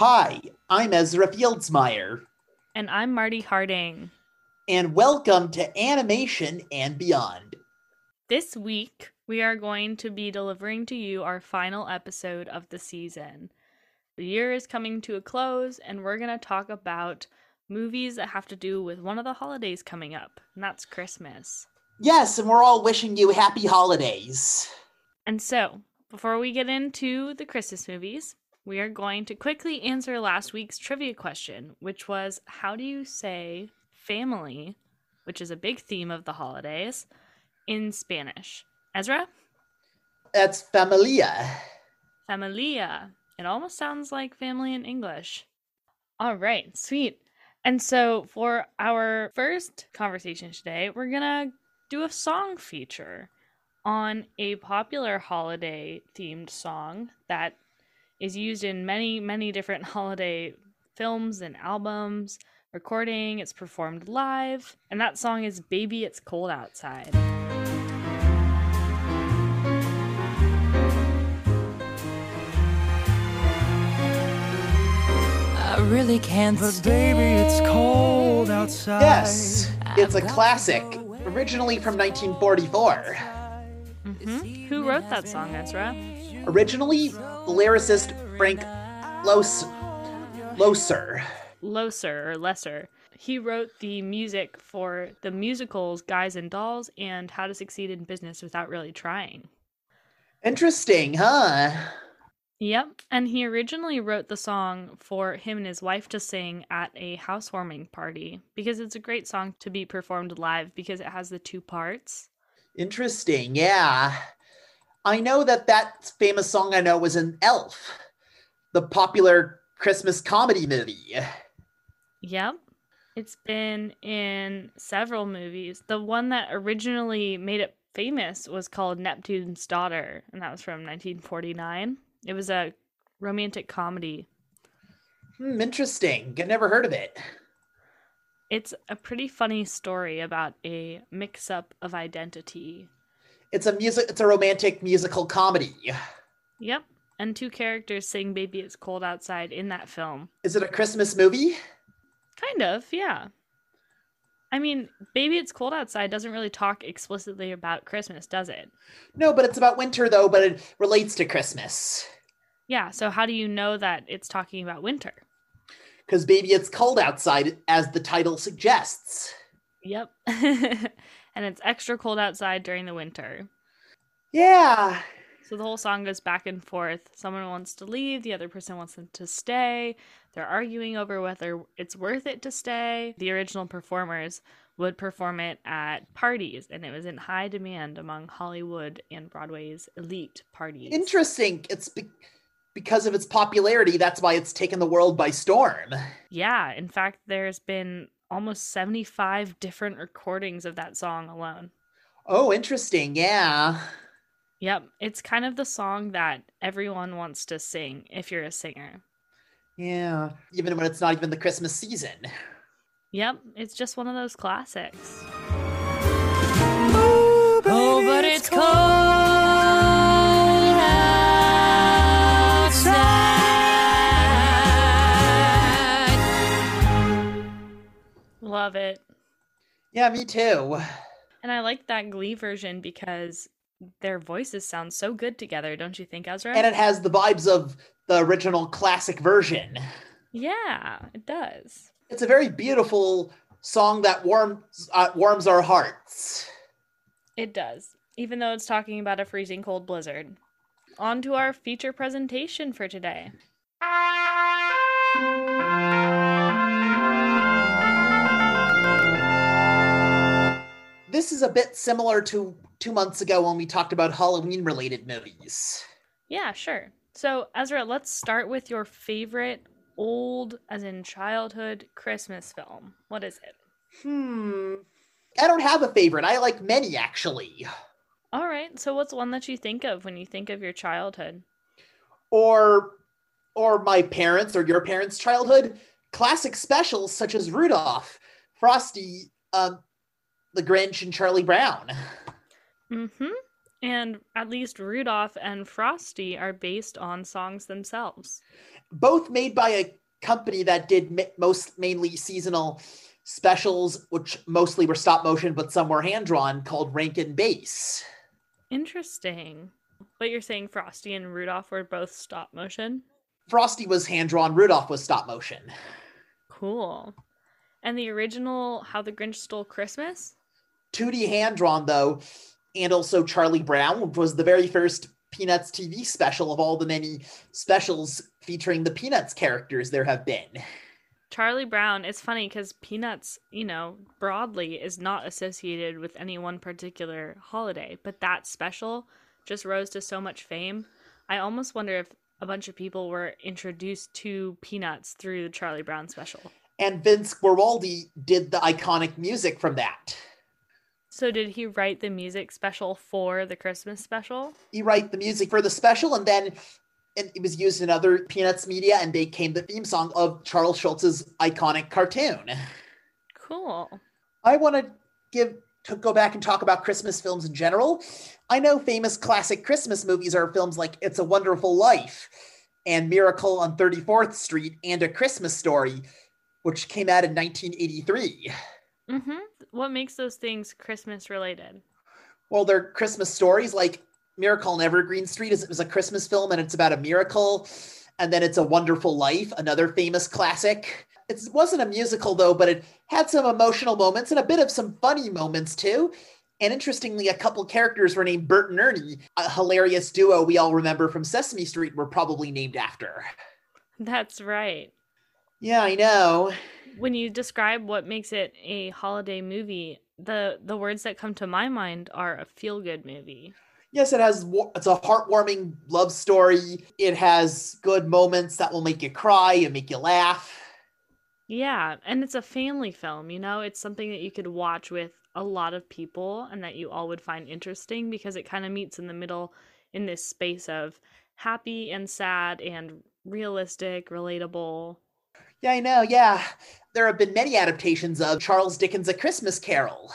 Hi, I'm Ezra Fieldsmeyer, And I'm Marty Harding. and welcome to Animation and Beyond. This week, we are going to be delivering to you our final episode of the season. The year is coming to a close, and we're going to talk about movies that have to do with one of the holidays coming up, and that's Christmas. Yes, and we're all wishing you happy holidays. And so, before we get into the Christmas movies, we are going to quickly answer last week's trivia question, which was how do you say family, which is a big theme of the holidays, in Spanish? Ezra? That's familia. Familia. It almost sounds like family in English. All right, sweet. And so for our first conversation today, we're going to do a song feature on a popular holiday themed song that is used in many, many different holiday films and albums, recording, it's performed live, and that song is Baby It's Cold Outside. I really can't But stay. baby, it's cold outside. Yes, it's a I've got classic, originally from 1944. Mhm. Who wrote that song, Ezra? Originally, lyricist Frank Los- Loser. Loser or Lesser. He wrote the music for the musicals Guys and Dolls and How to Succeed in Business Without Really Trying. Interesting, huh? Yep, and he originally wrote the song for him and his wife to sing at a housewarming party because it's a great song to be performed live because it has the two parts. Interesting, yeah. I know that that famous song I know was in Elf, the popular Christmas comedy movie. Yep. It's been in several movies. The one that originally made it famous was called Neptune's Daughter, and that was from 1949. It was a romantic comedy. Hmm, interesting. I never heard of it. It's a pretty funny story about a mix up of identity. It's a music. It's a romantic musical comedy. Yep. And two characters sing Baby It's Cold Outside in that film. Is it a Christmas movie? Kind of, yeah. I mean, Baby It's Cold Outside doesn't really talk explicitly about Christmas, does it? No, but it's about winter though. But it relates to Christmas Yeah, so how do you know that it's talking about winter? because baby, it's cold outside, as the title suggests. Yep. and it's extra cold outside during the winter. Yeah. So the whole song goes back and forth. Someone wants to leave, the other person wants them to stay. They're arguing over whether it's worth it to stay. The original performers would perform it at parties, and it was in high demand among Hollywood and Broadway's elite parties. Interesting. It's be- because of its popularity. That's why it's taken the world by storm. Yeah, in fact, there's been almost 75 different recordings of that song alone. Oh, interesting. Yeah. Yep, it's kind of the song that everyone wants to sing if you're a singer. Yeah. Even when it's not even the Christmas season. Yep, it's just one of those classics. Love it. Yeah, me too. And I like that Glee version because their voices sound so good together, don't you think, Ezra? And it has the vibes of the original classic version. yeah, it does. It's a very beautiful song that warms uh, warms our hearts. It does, even though it's talking about a freezing cold blizzard. On to our feature presentation for today. This is a bit similar to two months ago when we talked about Halloween related movies. Yeah, sure. So, Ezra, let's start with your favorite old, as in childhood, Christmas film. What is it? Hmm. I don't have a favorite. I like many actually. All right. So, what's one that you think of when you think of your childhood? Or or my parents or your parents' childhood classic specials such as Rudolph, Frosty, um, The Grinch, and Charlie Brown. Mm-hmm. And at least Rudolph and Frosty are based on songs themselves. both made by a company that did most mainly seasonal specials, which mostly were stop motion, but some were hand drawn, called Rankin Bass. Interesting. But you're saying Frosty and Rudolph were both stop motion? Frosty was hand drawn, Rudolph was stop motion. Cool. And the original How the Grinch Stole Christmas? 2D hand drawn, though, and also Charlie Brown, which was the very first Peanuts TV special of all the many specials featuring the Peanuts characters there have been. Charlie Brown, it's funny because Peanuts, you know, broadly is not associated with any one particular holiday, but that special just rose to so much fame. I almost wonder if a bunch of people were introduced to Peanuts through the Charlie Brown special. And Vince Guaraldi did the iconic music from that. So did he write the music special for the Christmas special? He wrote the music for the special, and then and it was used in other Peanuts media and became the theme song of Charles Schulz's iconic cartoon. Cool. I want to give to go back and talk about Christmas films in general. I know famous classic Christmas movies are films like It's a Wonderful Life and Miracle on 34th Street and A Christmas Story, which came out in 1983. Mm-hmm. What makes those things Christmas related? Well, they're Christmas stories like Miracle on Evergreen Street is, is a Christmas film and it's about a miracle. And then it's A Wonderful Life, another famous classic. It wasn't a musical though, but it had some emotional moments and a bit of some funny moments too. And interestingly, a couple characters were named Bert and Ernie, a hilarious duo we all remember from Sesame Street were probably named after. That's right. Yeah, I know. When you describe what makes it a holiday movie, the the words that come to my mind are a feel good movie. Yes, it has. It's a heartwarming love story. It has good moments that will make you cry and make you laugh. Yeah, and it's a family film. You know, it's something that you could watch with a lot of people and that you all would find interesting because it kind of meets in the middle in this space of happy and sad and realistic, relatable. Yeah, I know. Yeah. There have been many adaptations of Charles Dickens' A Christmas Carol.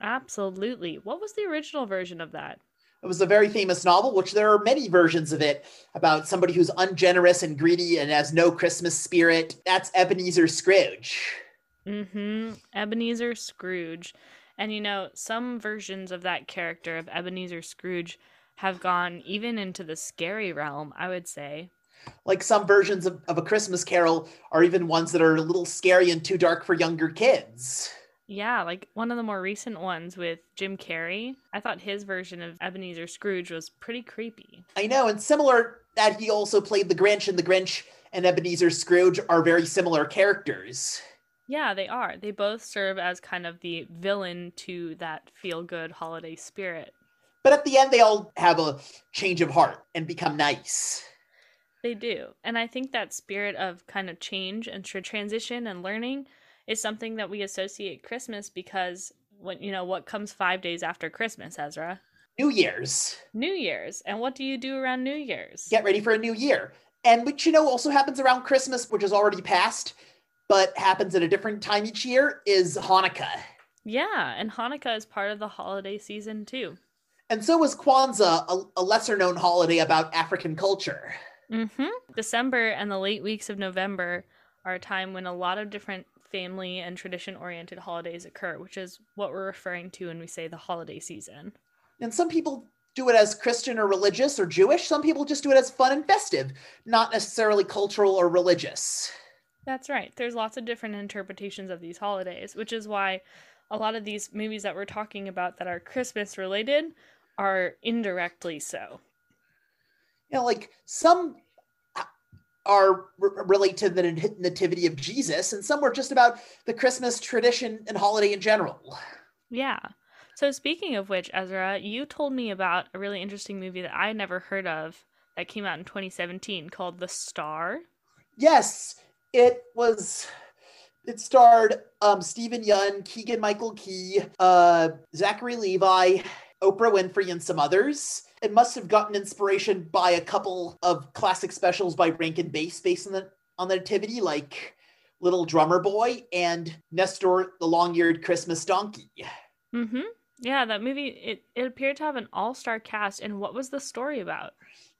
Absolutely. What was the original version of that? It was a very famous novel, which there are many versions of it about somebody who's ungenerous and greedy and has no Christmas spirit. That's Ebenezer Scrooge. Mm-hmm. Ebenezer Scrooge. And you know, some versions of that character of Ebenezer Scrooge have gone even into the scary realm, I would say. Like some versions of, of A Christmas Carol are even ones that are a little scary and too dark for younger kids. Yeah, like one of the more recent ones with Jim Carrey. I thought his version of Ebenezer Scrooge was pretty creepy. I know, and similar that he also played the Grinch, and the Grinch and Ebenezer Scrooge are very similar characters. Yeah, they are. They both serve as kind of the villain to that feel good holiday spirit. But at the end, they all have a change of heart and become nice. They do. And I think that spirit of kind of change and transition and learning is something that we associate Christmas because what you know what comes 5 days after Christmas, Ezra? New Year's. New Year's. And what do you do around New Year's? Get ready for a new year. And which you know also happens around Christmas, which is already passed, but happens at a different time each year is Hanukkah. Yeah, and Hanukkah is part of the holiday season too. And so is Kwanzaa, a, a lesser known holiday about African culture. Mm-hmm. December and the late weeks of November are a time when a lot of different family and tradition oriented holidays occur, which is what we're referring to when we say the holiday season. And some people do it as Christian or religious or Jewish. Some people just do it as fun and festive, not necessarily cultural or religious. That's right. There's lots of different interpretations of these holidays, which is why a lot of these movies that we're talking about that are Christmas related are indirectly so. You know, like some are relate to the nativity of Jesus, and some were just about the Christmas tradition and holiday in general. Yeah. So speaking of which, Ezra, you told me about a really interesting movie that I never heard of that came out in 2017 called The Star. Yes, it was. It starred um, Steven Yeun, Keegan Michael Key, uh, Zachary Levi, Oprah Winfrey, and some others it must have gotten inspiration by a couple of classic specials by Rankin Bass based on the on the nativity, like Little Drummer Boy and Nestor the Long-Eared Christmas Donkey. Mm-hmm. Yeah, that movie it, it appeared to have an all-star cast and what was the story about?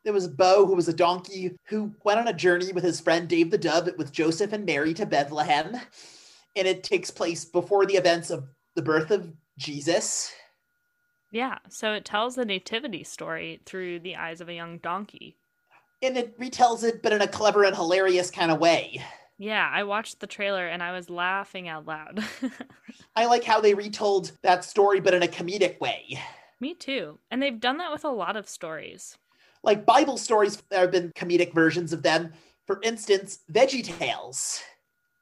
There was Bo, who was a donkey, who went on a journey with his friend Dave the Dove with Joseph and Mary to Bethlehem. And it takes place before the events of the birth of Jesus. Yeah, so it tells the nativity story through the eyes of a young donkey. And it retells it, but in a clever and hilarious kind of way. Yeah, I watched the trailer and I was laughing out loud. I like how they retold that story, but in a comedic way. Me too. And they've done that with a lot of stories. Like Bible stories, there have been comedic versions of them. For instance, Veggie Tales.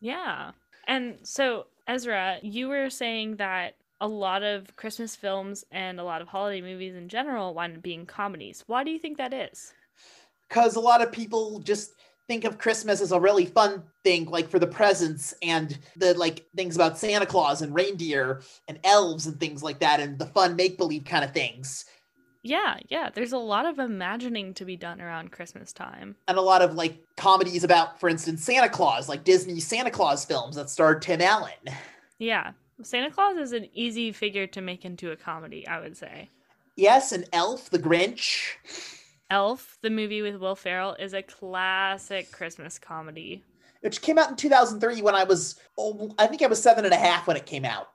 Yeah. And so, Ezra, you were saying that a lot of Christmas films and a lot of holiday movies in general wind up being comedies. Why do you think that is? Because a lot of people just think of Christmas as a really fun thing, like for the presents and the like things about Santa Claus and reindeer and elves and things like that, and the fun make believe kind of things. Yeah, yeah. There's a lot of imagining to be done around Christmas time. And a lot of like comedies about, for instance, Santa Claus, like Disney Santa Claus films that starred Tim Allen. Yeah. Santa Claus is an easy figure to make into a comedy, I would say. Yes, and Elf, the Grinch. Elf, the movie with Will Ferrell, is a classic Christmas comedy. Which came out in 2003 when I was, oh, I think I was seven and a half when it came out.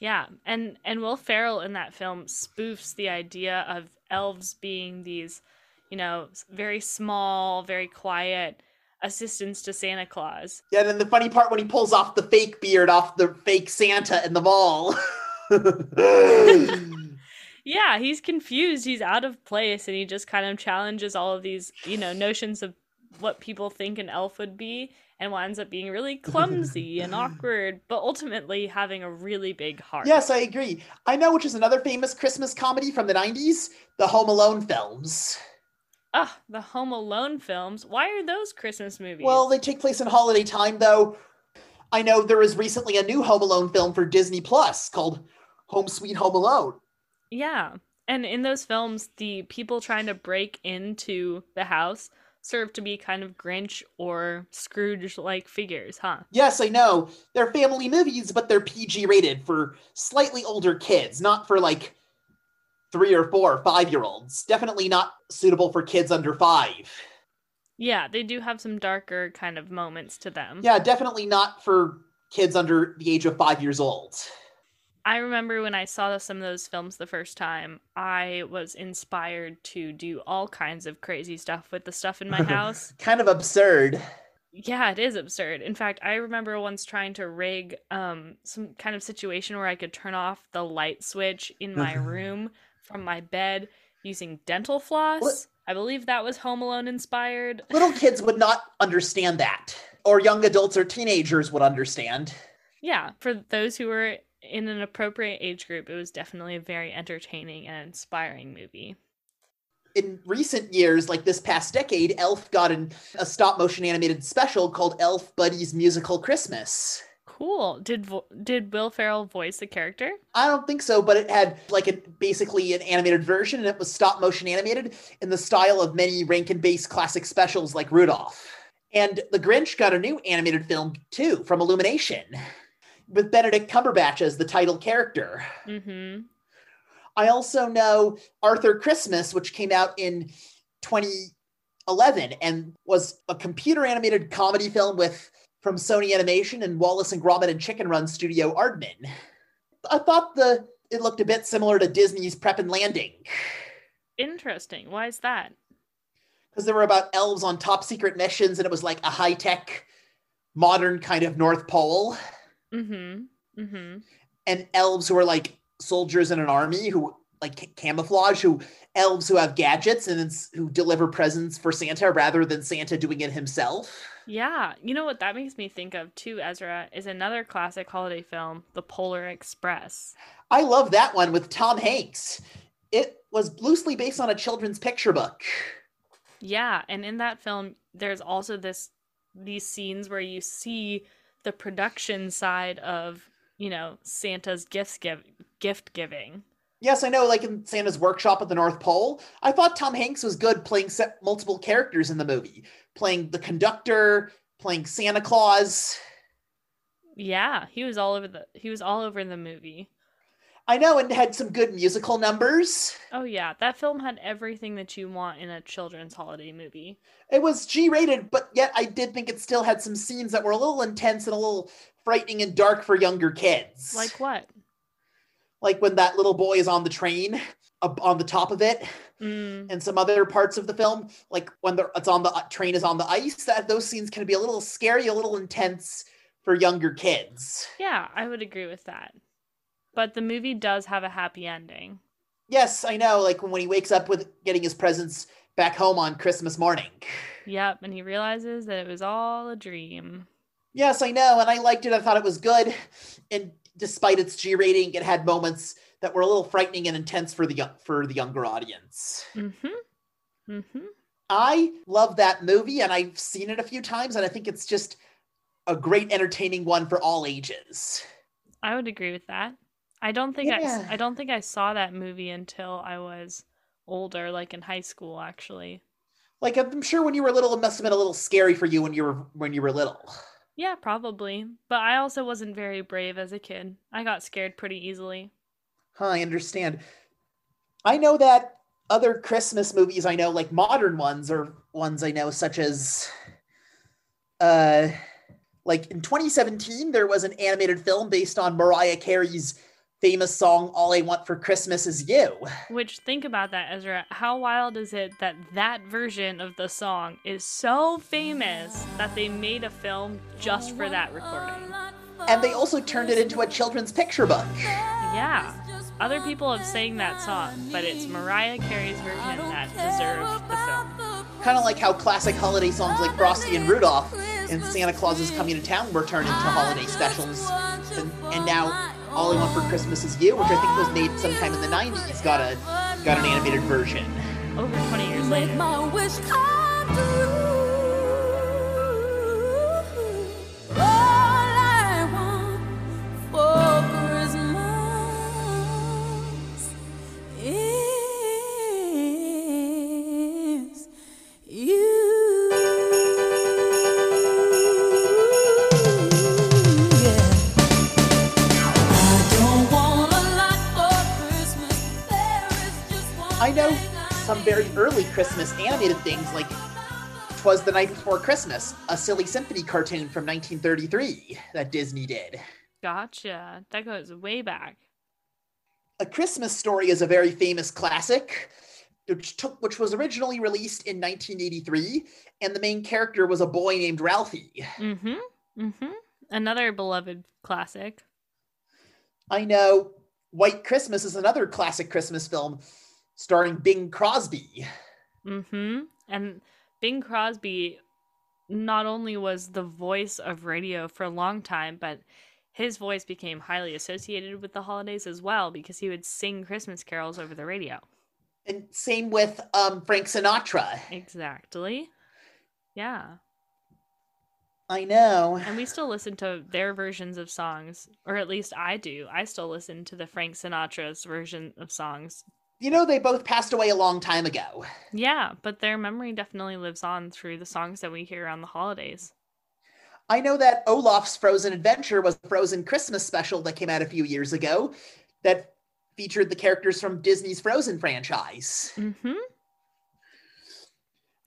Yeah, and and Will Ferrell in that film spoofs the idea of elves being these, you know, very small, very quiet assistants to Santa Claus. Yeah, and then the funny part when he pulls off the fake beard off the fake Santa in the mall. yeah, he's confused. He's out of place, and he just kind of challenges all of these, you know, notions of what people think an elf would be, and winds up being really clumsy and awkward, but ultimately having a really big heart. Yes, I agree. I know which is another famous Christmas comedy from the 90s, the Home Alone films. Ah, the Home Alone films. Why are those Christmas movies? Well, they take place in holiday time, though. I know there was recently a new Home Alone film for Disney Plus called Home Sweet Home Alone. Yeah. And in those films, the people trying to break into the house serve to be kind of Grinch or Scrooge like figures, huh? Yes, I know. They're family movies, but they're PG rated for slightly older kids, not for like three or four or five year olds. Definitely not suitable for kids under five. Yeah, they do have some darker kind of moments to them. Yeah, definitely not for kids under the age of five years old. I remember when I saw some of those films the first time, I was inspired to do all kinds of crazy stuff with the stuff in my house. kind of absurd. Yeah, it is absurd. In fact, I remember once trying to rig um, some kind of situation where I could turn off the light switch in my room from my bed using dental floss. What? I believe that was Home Alone inspired. Little kids would not understand that, or young adults or teenagers would understand. Yeah, for those who were in an appropriate age group, it was definitely a very entertaining and inspiring movie. In recent years, like this past decade, Elf got an, a stop motion animated special called Elf Buddy's Musical Christmas. Cool. Did vo- did Will Ferrell voice the character? I don't think so, but it had like a basically an animated version, and it was stop motion animated in the style of many Rankin Bass classic specials like Rudolph. And The Grinch got a new animated film too from Illumination, with Benedict Cumberbatch as the title character. Mm-hmm. I also know Arthur Christmas, which came out in 2011 and was a computer animated comedy film with from Sony Animation and Wallace and Gromit and Chicken Run studio Aardman. I thought the it looked a bit similar to Disney's Prep and Landing Interesting. Why is that? because there were about elves on top secret missions and it was like a high tech, modern kind of North Pole Mm-hmm. Mm-hmm. and elves who are like soldiers in an army who like camouflage who elves who have gadgets and it's, who deliver presents for Santa rather than Santa doing it himself. Yeah. You know what that makes me think of too, Ezra, is another classic holiday film, The Polar Express. I love that one with Tom Hanks. It was loosely based on a children's picture book. Yeah, and in that film, there's also this these scenes where you see the production side of you know Santa's gifts give gift giving. Yes, I know, like in Santa's workshop at the North Pole. I thought Tom Hanks was good playing multiple characters in the movie, playing the conductor, playing Santa Claus. Yeah, he was all over the he was all over the movie. I know, and had some good musical numbers. Oh yeah, that film had everything that you want in a children's holiday movie. It was G rated, but yet I did think it still had some scenes that were a little intense and a little frightening and dark for younger kids. Like what? Like when that little boy is on the train on the top of it Mm, and some other parts of the film like when the it's on the uh, train is on the ice that those scenes can be a little scary a little intense for younger kids yeah, I would agree with that. But the movie does have a happy ending. yes i know like when he wakes up with getting his presents back home on christmas morning Yep, and he realizes that it was all a dream. yes i know and i liked it i thought it was good and despite its g rating it had moments that were a little frightening and intense for the young for the younger audience Mm-hmm. Mm-hmm. I love that movie and I've seen it a few times and I think it's just a great entertaining one for all ages. I would agree with that. I don't think Yeah. I I don't think I saw that movie until I was older, like in high school actually. Like I'm sure when you were little it must have been a little scary for you when you were when you were little. Yeah, probably. But I also wasn't very brave as a kid. I got scared pretty easily. Huh, I understand. I know that other Christmas movies I know like modern ones or ones I know such as uh like in 2017 there was an animated film based on Mariah Carey's famous song All I Want for Christmas Is You. Which think about that, Ezra. How wild is it that that version of the song is so famous that they made a film just for that recording? And they also turned it into a children's picture book. Yeah. Other people have sang that song, but it's Mariah Carey's version that deserved the film. Kind of like how classic holiday songs like Frosty and Rudolph and Santa Claus is Coming to Town were turned into holiday specials. And, and now All I Want for Christmas Is You, which I think was made sometime in the 90s, got a got an animated version. Over 20 years Make later. I know some very early Christmas animated things like Twas the Night Before Christmas, a silly symphony cartoon from 1933 that Disney did. Gotcha. That goes way back. A Christmas Story is a very famous classic, which took which was originally released in 1983, and the main character was a boy named Ralphie. Mm-hmm. Mm-hmm. Another beloved classic. I know White Christmas is another classic Christmas film starring Bing Crosby. Mm-hmm. And Bing Crosby not only was the voice of radio for a long time, but his voice became highly associated with the holidays as well because he would sing Christmas carols over the radio. And same with um, Frank Sinatra. Exactly. Yeah. I know. And we still listen to their versions of songs, or at least I do. I still listen to the Frank Sinatra's version of songs. You know, they both passed away a long time ago. Yeah, but their memory definitely lives on through the songs that we hear around the holidays. I know that Olaf's Frozen Adventure was a Frozen Christmas special that came out a few years ago that featured the characters from Disney's Frozen franchise. Mm-hmm.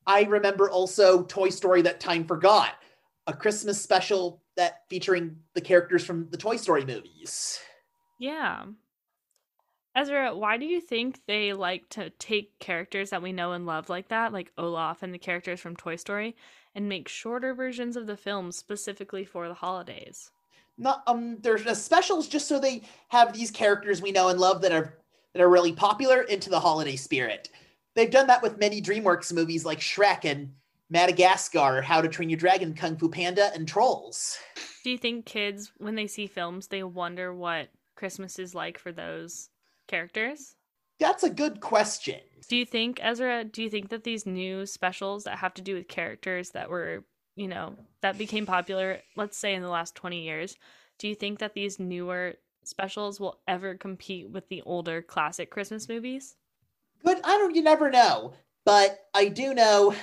I remember also Toy Story That Time Forgot, a Christmas special that featuring the characters from the Toy Story movies. Yeah. Ezra, why do you think they like to take characters that we know and love like that, like Olaf and the characters from Toy Story, and make shorter versions of the film specifically for the holidays? Not um there's just specials just so they have these characters we know and love that are that are really popular into the holiday spirit. They've done that with many DreamWorks movies like Shrek and Madagascar, How to Train Your Dragon, Kung Fu Panda, and Trolls. Do you think kids, when they see films, they wonder what Christmas is like for those characters? That's a good question. Do you think, Ezra, do you think that these new specials that have to do with characters that were, you know, that became popular, let's say in the last 20 years, do you think that these newer specials will ever compete with the older classic Christmas movies? Good. I don't. You never know. But I do know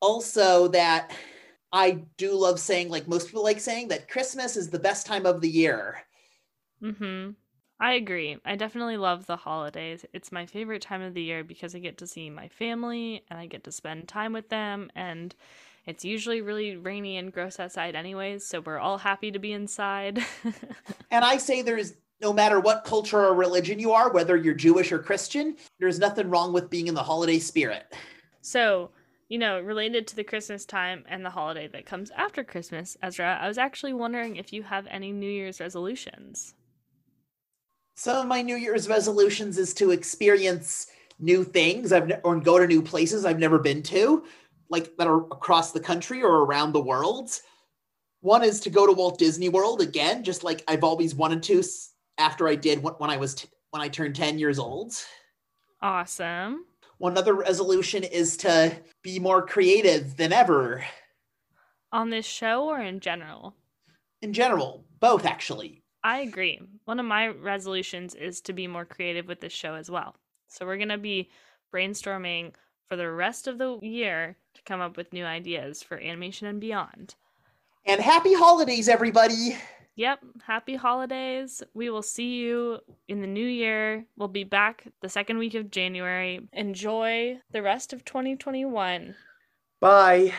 also that I do love saying, like most people like saying, that Christmas is the best time of the year. Mm-hmm. I agree. I definitely love the holidays. It's my favorite time of the year because I get to see my family and I get to spend time with them and it's usually really rainy and gross outside anyways, so we're all happy to be inside. And I say there's no matter what culture or religion you are, whether you're Jewish or Christian, there's nothing wrong with being in the holiday spirit. so, you know, related to the Christmas time and the holiday that comes after Christmas, Ezra, I was actually wondering if you have any New Year's resolutions. Some of my New Year's resolutions is to experience new things I've ne- or go to new places I've never been to, like that are across the country or around the world. One is to go to Walt Disney World again, just like I've always wanted to after I did when I was t- when I turned 10 years old. Awesome. One other resolution is to be more creative than ever On this show or in general? in general, both actually. I agree. One of my resolutions is to be more creative with this show as well. So we're going to be brainstorming for the rest of the year to come up with new ideas for animation and beyond. And happy holidays, everybody. Yep, happy holidays. We will see you in the new year. We'll be back the second week of January. Enjoy the rest of 2021. Bye.